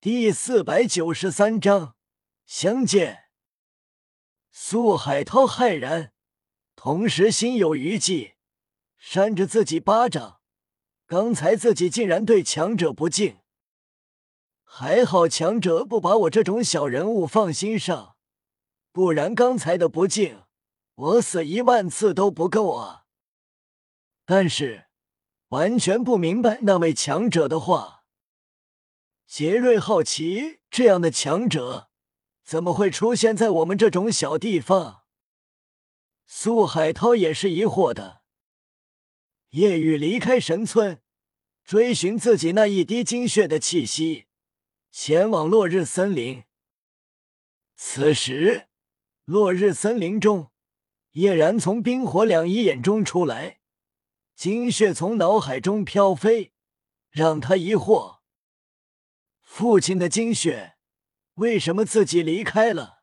第四百九十三章相见。苏海涛骇然，同时心有余悸，扇着自己巴掌。刚才自己竟然对强者不敬，还好强者不把我这种小人物放心上，不然刚才的不敬，我死一万次都不够啊！但是完全不明白那位强者的话。杰瑞好奇，这样的强者怎么会出现在我们这种小地方？苏海涛也是疑惑的。夜雨离开神村，追寻自己那一滴精血的气息，前往落日森林。此时，落日森林中，叶然从冰火两仪眼中出来，精血从脑海中飘飞，让他疑惑。父亲的精血，为什么自己离开了？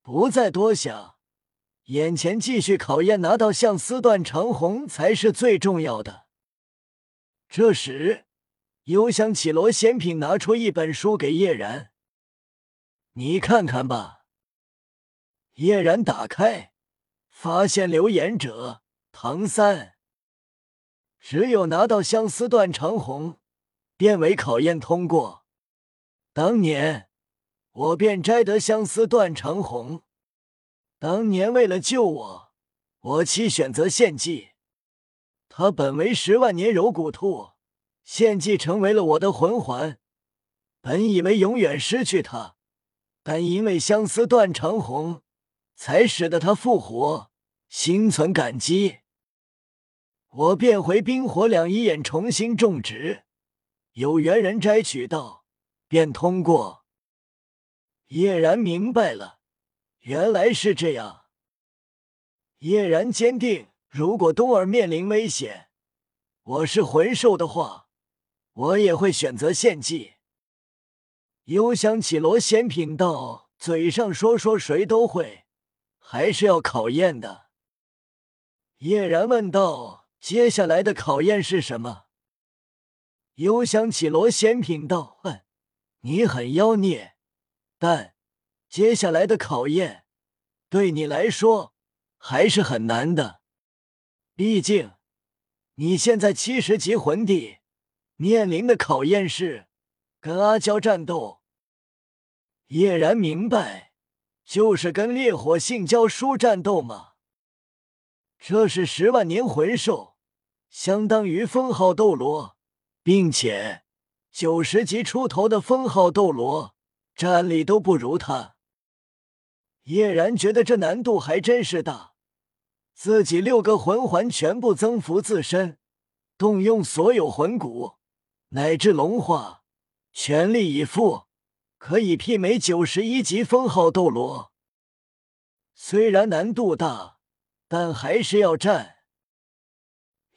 不再多想，眼前继续考验，拿到相思断长红才是最重要的。这时，幽香绮罗仙品拿出一本书给叶然：“你看看吧。”叶然打开，发现留言者唐三，只有拿到相思断长红。变为考验通过。当年我便摘得相思断肠红。当年为了救我，我妻选择献祭。他本为十万年柔骨兔，献祭成为了我的魂环。本以为永远失去他，但因为相思断肠红，才使得他复活，心存感激。我便回冰火两仪眼重新种植。有缘人摘取到，便通过。叶然明白了，原来是这样。叶然坚定：如果冬儿面临危险，我是魂兽的话，我也会选择献祭。又想起罗仙品道：嘴上说说谁都会，还是要考验的。叶然问道：接下来的考验是什么？幽香绮罗仙品道：“嗯，你很妖孽，但接下来的考验对你来说还是很难的。毕竟你现在七十级魂帝，面临的考验是跟阿娇战斗。叶然明白，就是跟烈火性蛟书战斗吗？这是十万年魂兽，相当于封号斗罗。”并且九十级出头的封号斗罗战力都不如他，叶然觉得这难度还真是大。自己六个魂环全部增幅自身，动用所有魂骨乃至龙化，全力以赴，可以媲美九十一级封号斗罗。虽然难度大，但还是要战。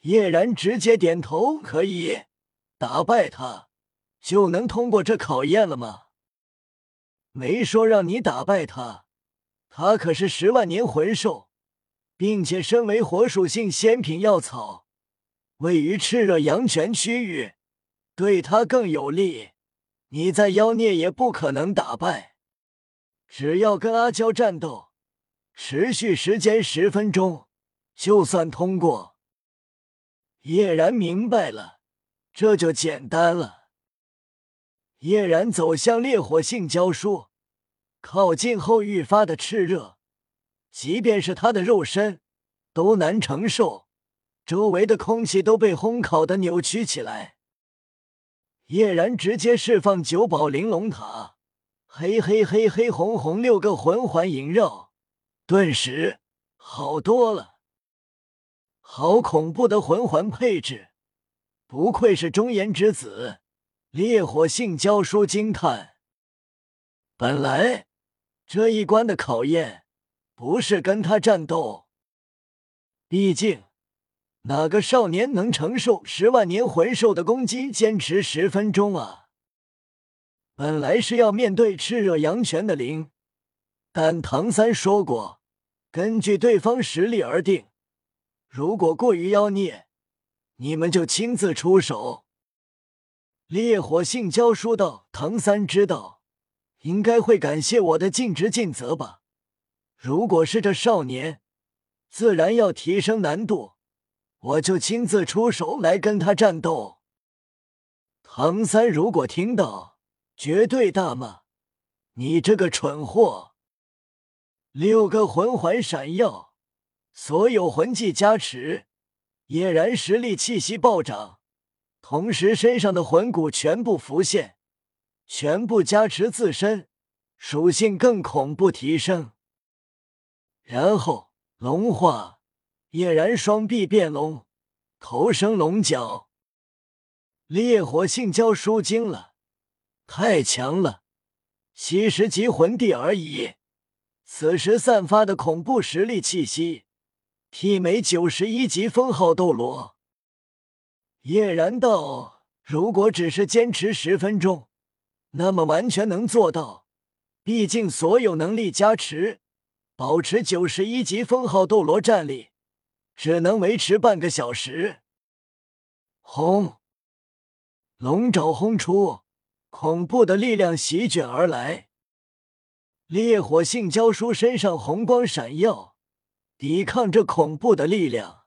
叶然直接点头，可以。打败他就能通过这考验了吗？没说让你打败他，他可是十万年魂兽，并且身为火属性仙品药草，位于炽热阳泉区域，对他更有利。你再妖孽也不可能打败。只要跟阿娇战斗，持续时间十分钟，就算通过。叶然明白了。这就简单了。叶然走向烈火性胶书，靠近后愈发的炽热，即便是他的肉身都难承受，周围的空气都被烘烤的扭曲起来。叶然直接释放九宝玲珑塔，黑黑黑黑红红六个魂环萦绕，顿时好多了，好恐怖的魂环配置。不愧是忠言之子，烈火性教书惊叹。本来这一关的考验不是跟他战斗，毕竟哪个少年能承受十万年魂兽的攻击坚持十分钟啊？本来是要面对炽热阳泉的灵，但唐三说过，根据对方实力而定。如果过于妖孽。你们就亲自出手。烈火性教书道：“唐三知道，应该会感谢我的尽职尽责吧？如果是这少年，自然要提升难度，我就亲自出手来跟他战斗。”唐三如果听到，绝对大骂：“你这个蠢货！”六个魂环闪耀，所有魂技加持，叶然实力气息暴涨。同时，身上的魂骨全部浮现，全部加持自身属性更恐怖提升。然后龙化，叶然双臂变龙，头生龙角。烈火性交书惊了，太强了，七十级魂帝而已。此时散发的恐怖实力气息，媲美九十一级封号斗罗。叶然道：“如果只是坚持十分钟，那么完全能做到。毕竟所有能力加持，保持九十一级封号斗罗战力，只能维持半个小时。”轰！龙爪轰出，恐怖的力量席卷而来。烈火性教书身上红光闪耀，抵抗这恐怖的力量。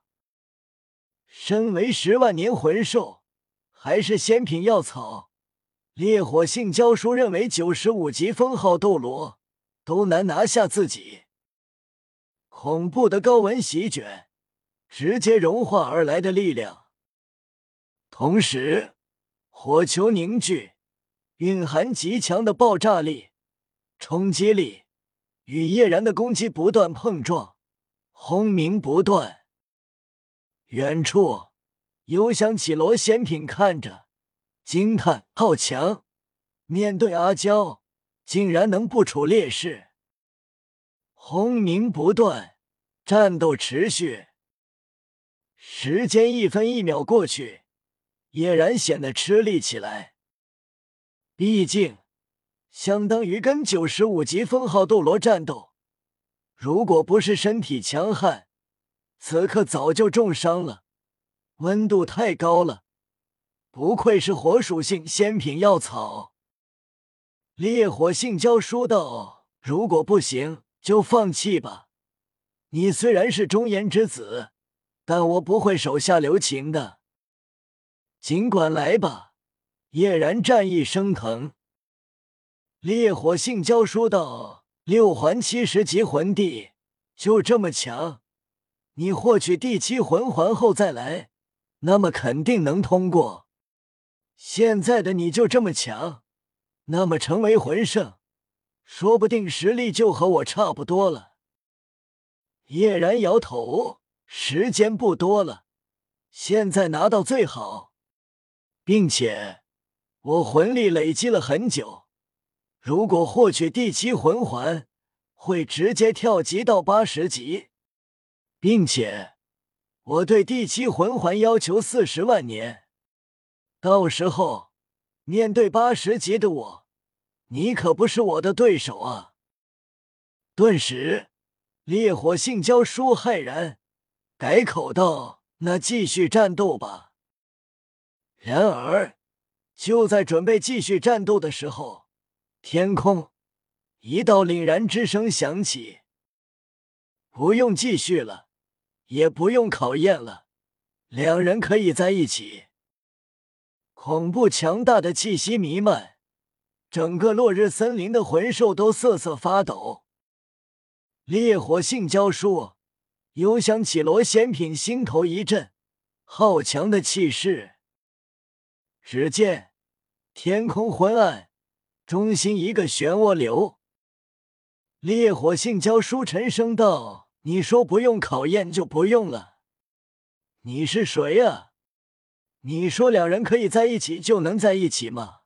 身为十万年魂兽，还是仙品药草，烈火性教书认为九十五级封号斗罗都难拿下自己。恐怖的高温席卷，直接融化而来的力量，同时火球凝聚，蕴含极强的爆炸力、冲击力，与叶然的攻击不断碰撞，轰鸣不断。远处，幽香绮罗仙品看着，惊叹：“好强！面对阿娇，竟然能不处劣势。”轰鸣不断，战斗持续。时间一分一秒过去，俨然显得吃力起来。毕竟，相当于跟九十五级封号斗罗战斗，如果不是身体强悍。此刻早就重伤了，温度太高了，不愧是火属性仙品药草。烈火性交说道：“如果不行，就放弃吧。你虽然是忠言之子，但我不会手下留情的。尽管来吧。”叶然战意升腾。烈火性交说道：“六环七十级魂帝就这么强？”你获取第七魂环后再来，那么肯定能通过。现在的你就这么强，那么成为魂圣，说不定实力就和我差不多了。叶然摇头，时间不多了，现在拿到最好，并且我魂力累积了很久，如果获取第七魂环，会直接跳级到八十级。并且，我对第七魂环要求四十万年，到时候面对八十级的我，你可不是我的对手啊！顿时，烈火性交书骇然，改口道：“那继续战斗吧。”然而，就在准备继续战斗的时候，天空一道凛然之声响起：“不用继续了。”也不用考验了，两人可以在一起。恐怖强大的气息弥漫，整个落日森林的魂兽都瑟瑟发抖。烈火性交书，幽香起罗仙品心头一震，好强的气势！只见天空昏暗，中心一个漩涡流。烈火性交书沉声道。你说不用考验就不用了，你是谁呀？你说两人可以在一起就能在一起吗？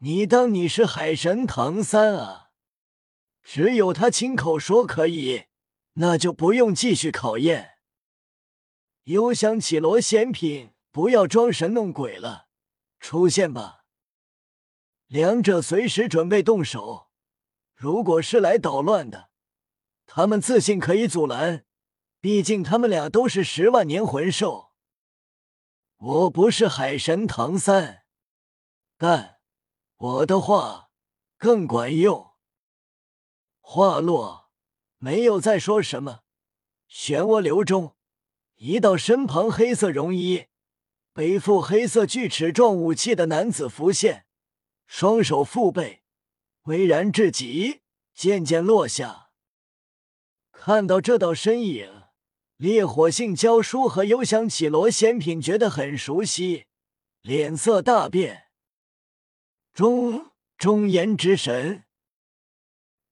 你当你是海神唐三啊？只有他亲口说可以，那就不用继续考验。幽香绮罗仙品，不要装神弄鬼了，出现吧！两者随时准备动手，如果是来捣乱的。他们自信可以阻拦，毕竟他们俩都是十万年魂兽。我不是海神唐三。但我的话更管用。话落，没有再说什么。漩涡流中，一道身旁黑色绒衣、背负黑色锯齿状武器的男子浮现，双手负背，巍然至极，渐渐落下。看到这道身影，烈火性教书和幽香绮罗仙品觉得很熟悉，脸色大变。中中炎之神，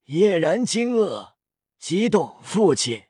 叶然惊愕，激动，父亲。